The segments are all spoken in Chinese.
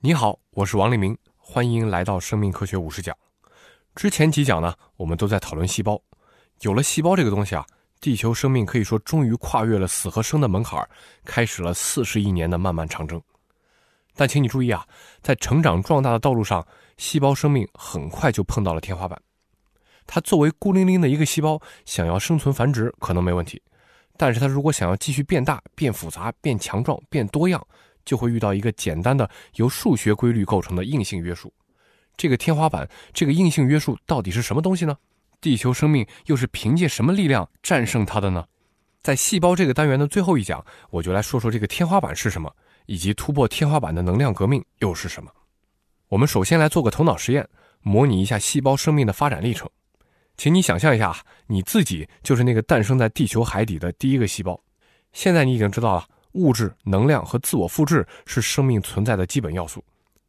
你好，我是王立明，欢迎来到生命科学五十讲。之前几讲呢，我们都在讨论细胞。有了细胞这个东西啊，地球生命可以说终于跨越了死和生的门槛儿，开始了四十亿年的漫漫长征。但请你注意啊，在成长壮大的道路上，细胞生命很快就碰到了天花板。它作为孤零零的一个细胞，想要生存繁殖可能没问题，但是它如果想要继续变大、变复杂、变强壮、变多样，就会遇到一个简单的由数学规律构成的硬性约束。这个天花板，这个硬性约束到底是什么东西呢？地球生命又是凭借什么力量战胜它的呢？在细胞这个单元的最后一讲，我就来说说这个天花板是什么，以及突破天花板的能量革命又是什么。我们首先来做个头脑实验，模拟一下细胞生命的发展历程。请你想象一下，你自己就是那个诞生在地球海底的第一个细胞。现在你已经知道了。物质、能量和自我复制是生命存在的基本要素，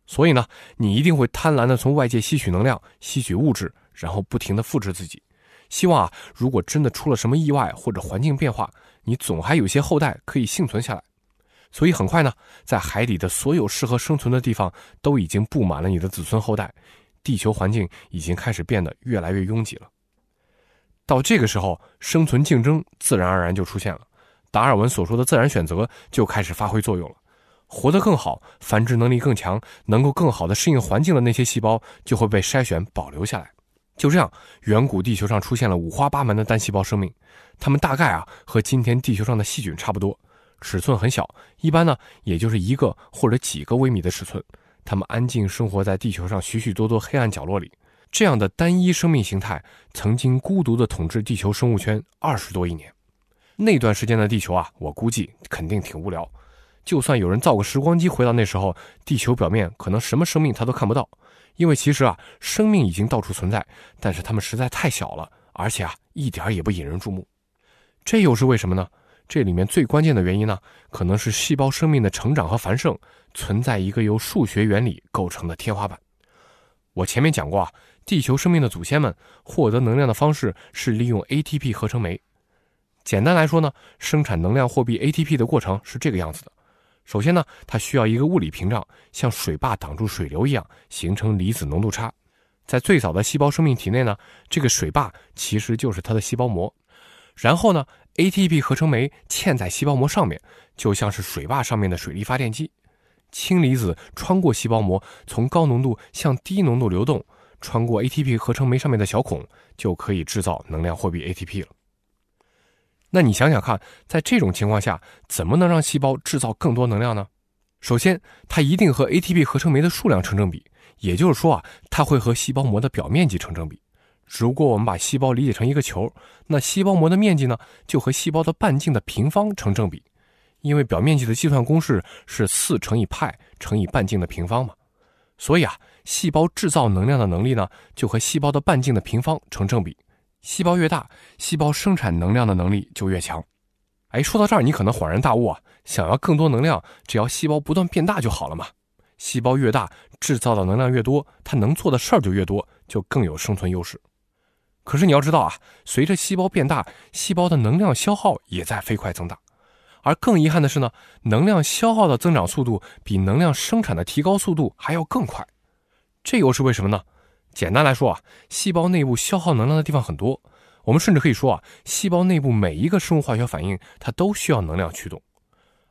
所以呢，你一定会贪婪的从外界吸取能量、吸取物质，然后不停的复制自己，希望啊，如果真的出了什么意外或者环境变化，你总还有些后代可以幸存下来。所以很快呢，在海底的所有适合生存的地方都已经布满了你的子孙后代，地球环境已经开始变得越来越拥挤了。到这个时候，生存竞争自然而然就出现了。达尔文所说的自然选择就开始发挥作用了，活得更好、繁殖能力更强、能够更好的适应环境的那些细胞就会被筛选保留下来。就这样，远古地球上出现了五花八门的单细胞生命，它们大概啊和今天地球上的细菌差不多，尺寸很小，一般呢也就是一个或者几个微米的尺寸。它们安静生活在地球上许许多多黑暗角落里。这样的单一生命形态曾经孤独地统治地球生物圈二十多亿年。那段时间的地球啊，我估计肯定挺无聊。就算有人造个时光机回到那时候，地球表面可能什么生命他都看不到，因为其实啊，生命已经到处存在，但是它们实在太小了，而且啊，一点也不引人注目。这又是为什么呢？这里面最关键的原因呢，可能是细胞生命的成长和繁盛存在一个由数学原理构成的天花板。我前面讲过啊，地球生命的祖先们获得能量的方式是利用 ATP 合成酶。简单来说呢，生产能量货币 ATP 的过程是这个样子的。首先呢，它需要一个物理屏障，像水坝挡住水流一样，形成离子浓度差。在最早的细胞生命体内呢，这个水坝其实就是它的细胞膜。然后呢，ATP 合成酶嵌在细胞膜上面，就像是水坝上面的水力发电机。氢离子穿过细胞膜，从高浓度向低浓度流动，穿过 ATP 合成酶上面的小孔，就可以制造能量货币 ATP 了。那你想想看，在这种情况下，怎么能让细胞制造更多能量呢？首先，它一定和 ATP 合成酶的数量成正比，也就是说啊，它会和细胞膜的表面积成正比。如果我们把细胞理解成一个球，那细胞膜的面积呢，就和细胞的半径的平方成正比，因为表面积的计算公式是四乘以派乘以半径的平方嘛。所以啊，细胞制造能量的能力呢，就和细胞的半径的平方成正比。细胞越大，细胞生产能量的能力就越强。哎，说到这儿，你可能恍然大悟啊！想要更多能量，只要细胞不断变大就好了嘛。细胞越大，制造的能量越多，它能做的事儿就越多，就更有生存优势。可是你要知道啊，随着细胞变大，细胞的能量消耗也在飞快增大。而更遗憾的是呢，能量消耗的增长速度比能量生产的提高速度还要更快。这又是为什么呢？简单来说啊，细胞内部消耗能量的地方很多。我们甚至可以说啊，细胞内部每一个生物化学反应，它都需要能量驱动。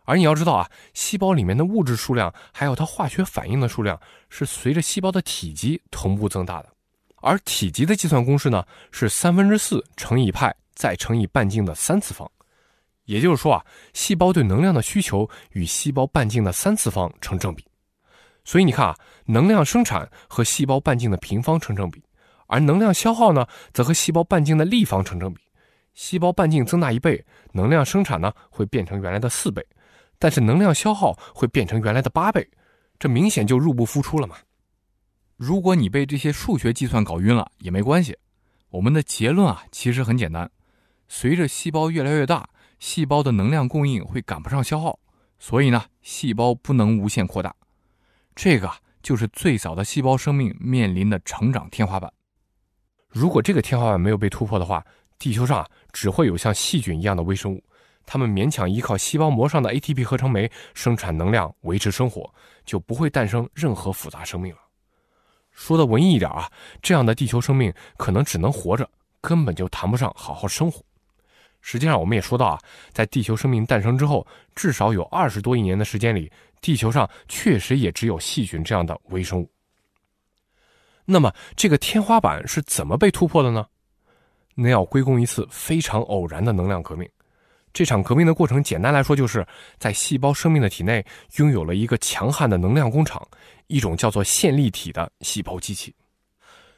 而你要知道啊，细胞里面的物质数量，还有它化学反应的数量，是随着细胞的体积同步增大的。而体积的计算公式呢，是三分之四乘以派再乘以半径的三次方。也就是说啊，细胞对能量的需求与细胞半径的三次方成正比。所以你看啊，能量生产和细胞半径的平方成正比，而能量消耗呢，则和细胞半径的立方成正比。细胞半径增大一倍，能量生产呢会变成原来的四倍，但是能量消耗会变成原来的八倍，这明显就入不敷出了嘛。如果你被这些数学计算搞晕了也没关系，我们的结论啊其实很简单：随着细胞越来越大，细胞的能量供应会赶不上消耗，所以呢，细胞不能无限扩大。这个就是最早的细胞生命面临的成长天花板。如果这个天花板没有被突破的话，地球上只会有像细菌一样的微生物，它们勉强依靠细胞膜上的 ATP 合成酶生产能量维持生活，就不会诞生任何复杂生命了。说的文艺一点啊，这样的地球生命可能只能活着，根本就谈不上好好生活。实际上，我们也说到啊，在地球生命诞生之后，至少有二十多亿年的时间里，地球上确实也只有细菌这样的微生物。那么，这个天花板是怎么被突破的呢？那要归功一次非常偶然的能量革命。这场革命的过程，简单来说，就是在细胞生命的体内拥有了一个强悍的能量工厂。一种叫做线粒体的细胞机器。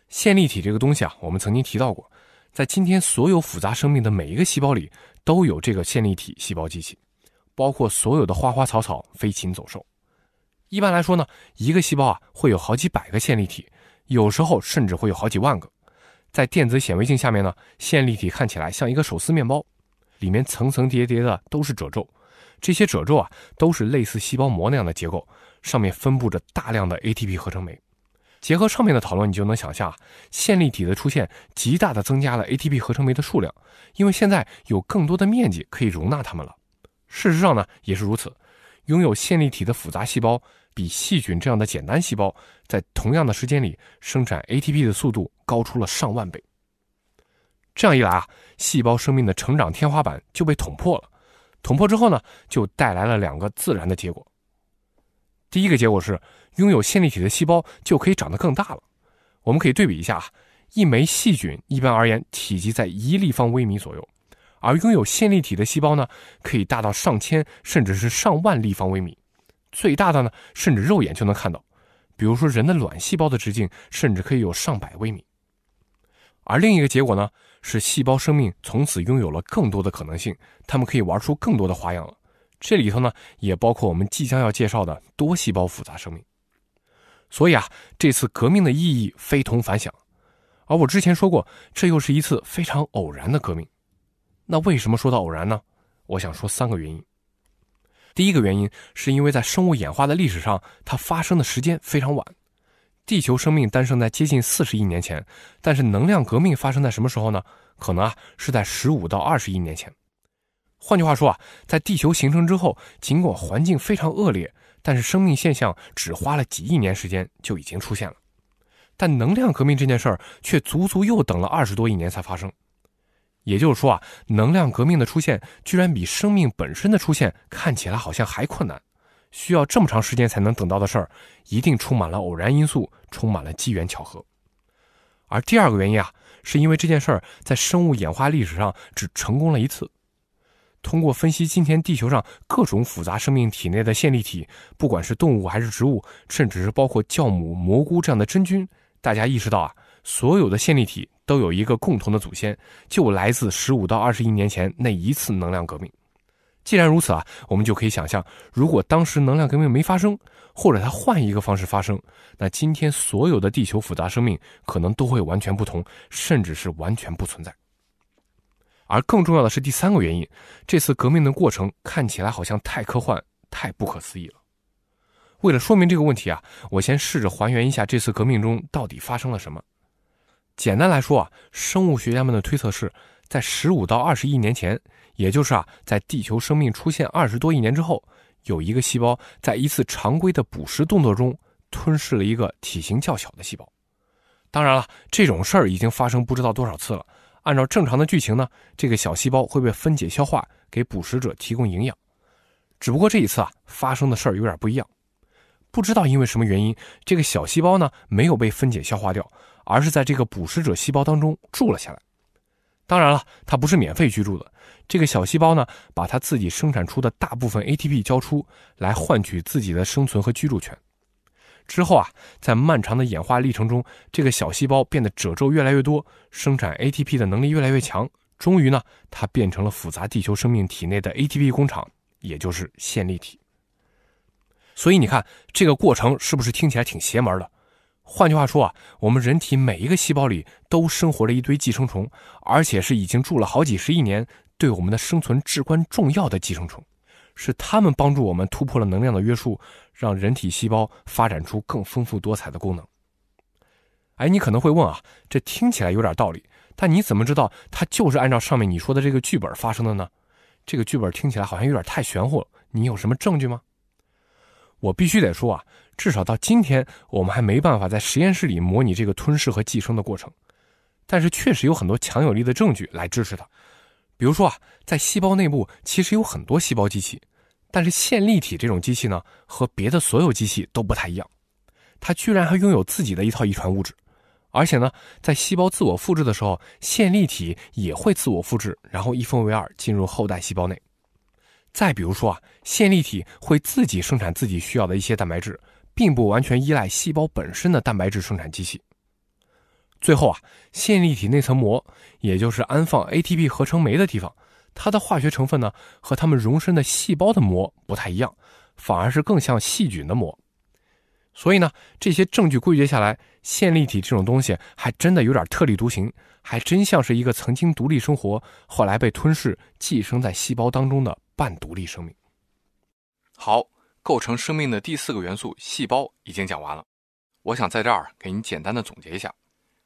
线粒体这个东西啊，我们曾经提到过，在今天所有复杂生命的每一个细胞里都有这个线粒体细胞机器，包括所有的花花草草、飞禽走兽。一般来说呢，一个细胞啊会有好几百个线粒体，有时候甚至会有好几万个。在电子显微镜下面呢，线粒体看起来像一个手撕面包，里面层层叠叠的都是褶皱，这些褶皱啊都是类似细胞膜那样的结构。上面分布着大量的 ATP 合成酶，结合上面的讨论，你就能想象啊，线粒体的出现极大的增加了 ATP 合成酶的数量，因为现在有更多的面积可以容纳它们了。事实上呢，也是如此，拥有线粒体的复杂细胞比细菌这样的简单细胞，在同样的时间里生产 ATP 的速度高出了上万倍。这样一来啊，细胞生命的成长天花板就被捅破了。捅破之后呢，就带来了两个自然的结果。第一个结果是，拥有线粒体的细胞就可以长得更大了。我们可以对比一下啊，一枚细菌一般而言体积在一立方微米左右，而拥有线粒体的细胞呢，可以大到上千甚至是上万立方微米，最大的呢，甚至肉眼就能看到。比如说人的卵细胞的直径甚至可以有上百微米。而另一个结果呢，是细胞生命从此拥有了更多的可能性，它们可以玩出更多的花样了。这里头呢，也包括我们即将要介绍的多细胞复杂生命。所以啊，这次革命的意义非同凡响。而我之前说过，这又是一次非常偶然的革命。那为什么说到偶然呢？我想说三个原因。第一个原因是因为在生物演化的历史上，它发生的时间非常晚。地球生命诞生在接近四十亿年前，但是能量革命发生在什么时候呢？可能啊是在十五到二十亿年前。换句话说啊，在地球形成之后，尽管环境非常恶劣，但是生命现象只花了几亿年时间就已经出现了。但能量革命这件事儿却足足又等了二十多亿年才发生。也就是说啊，能量革命的出现居然比生命本身的出现看起来好像还困难。需要这么长时间才能等到的事儿，一定充满了偶然因素，充满了机缘巧合。而第二个原因啊，是因为这件事儿在生物演化历史上只成功了一次。通过分析今天地球上各种复杂生命体内的线粒体，不管是动物还是植物，甚至是包括酵母、蘑菇这样的真菌，大家意识到啊，所有的线粒体都有一个共同的祖先，就来自十五到二十亿年前那一次能量革命。既然如此啊，我们就可以想象，如果当时能量革命没发生，或者它换一个方式发生，那今天所有的地球复杂生命可能都会完全不同，甚至是完全不存在。而更重要的是第三个原因，这次革命的过程看起来好像太科幻、太不可思议了。为了说明这个问题啊，我先试着还原一下这次革命中到底发生了什么。简单来说啊，生物学家们的推测是，在十五到二十亿年前，也就是啊，在地球生命出现二十多亿年之后，有一个细胞在一次常规的捕食动作中吞噬了一个体型较小的细胞。当然了，这种事儿已经发生不知道多少次了。按照正常的剧情呢，这个小细胞会被分解消化，给捕食者提供营养。只不过这一次啊，发生的事儿有点不一样。不知道因为什么原因，这个小细胞呢没有被分解消化掉，而是在这个捕食者细胞当中住了下来。当然了，它不是免费居住的。这个小细胞呢，把它自己生产出的大部分 ATP 交出来，换取自己的生存和居住权。之后啊，在漫长的演化历程中，这个小细胞变得褶皱越来越多，生产 ATP 的能力越来越强。终于呢，它变成了复杂地球生命体内的 ATP 工厂，也就是线粒体。所以你看，这个过程是不是听起来挺邪门的？换句话说啊，我们人体每一个细胞里都生活着一堆寄生虫，而且是已经住了好几十亿年，对我们的生存至关重要的寄生虫。是他们帮助我们突破了能量的约束，让人体细胞发展出更丰富多彩的功能。哎，你可能会问啊，这听起来有点道理，但你怎么知道它就是按照上面你说的这个剧本发生的呢？这个剧本听起来好像有点太玄乎了，你有什么证据吗？我必须得说啊，至少到今天，我们还没办法在实验室里模拟这个吞噬和寄生的过程。但是确实有很多强有力的证据来支持它。比如说啊，在细胞内部其实有很多细胞机器，但是线粒体这种机器呢，和别的所有机器都不太一样，它居然还拥有自己的一套遗传物质。而且呢，在细胞自我复制的时候，线粒体也会自我复制，然后一分为二进入后代细胞内。再比如说啊，线粒体会自己生产自己需要的一些蛋白质，并不完全依赖细胞本身的蛋白质生产机器。最后啊，线粒体内层膜，也就是安放 ATP 合成酶的地方，它的化学成分呢和它们容身的细胞的膜不太一样，反而是更像细菌的膜。所以呢，这些证据归结下来，线粒体这种东西还真的有点特立独行，还真像是一个曾经独立生活，后来被吞噬寄生在细胞当中的半独立生命。好，构成生命的第四个元素细胞已经讲完了，我想在这儿给你简单的总结一下。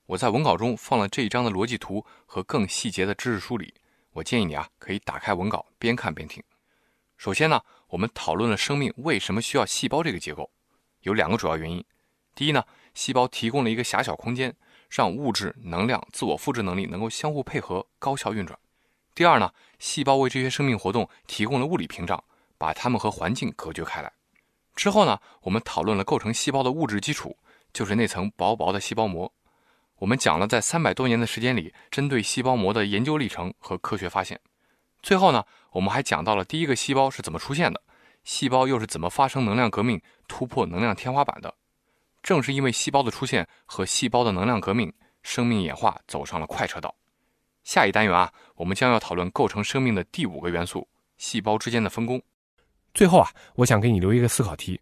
我在文稿中放了这一章的逻辑图和更细节的知识梳理，我建议你啊可以打开文稿边看边听。首先呢，我们讨论了生命为什么需要细胞这个结构。有两个主要原因，第一呢，细胞提供了一个狭小空间，让物质、能量、自我复制能力能够相互配合、高效运转；第二呢，细胞为这些生命活动提供了物理屏障，把它们和环境隔绝开来。之后呢，我们讨论了构成细胞的物质基础，就是那层薄薄的细胞膜。我们讲了在三百多年的时间里，针对细胞膜的研究历程和科学发现。最后呢，我们还讲到了第一个细胞是怎么出现的。细胞又是怎么发生能量革命、突破能量天花板的？正是因为细胞的出现和细胞的能量革命，生命演化走上了快车道。下一单元啊，我们将要讨论构成生命的第五个元素——细胞之间的分工。最后啊，我想给你留一个思考题：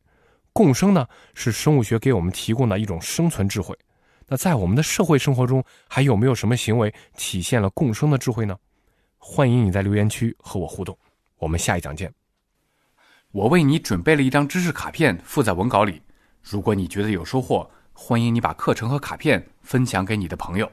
共生呢，是生物学给我们提供的一种生存智慧。那在我们的社会生活中，还有没有什么行为体现了共生的智慧呢？欢迎你在留言区和我互动。我们下一讲见。我为你准备了一张知识卡片，附在文稿里。如果你觉得有收获，欢迎你把课程和卡片分享给你的朋友。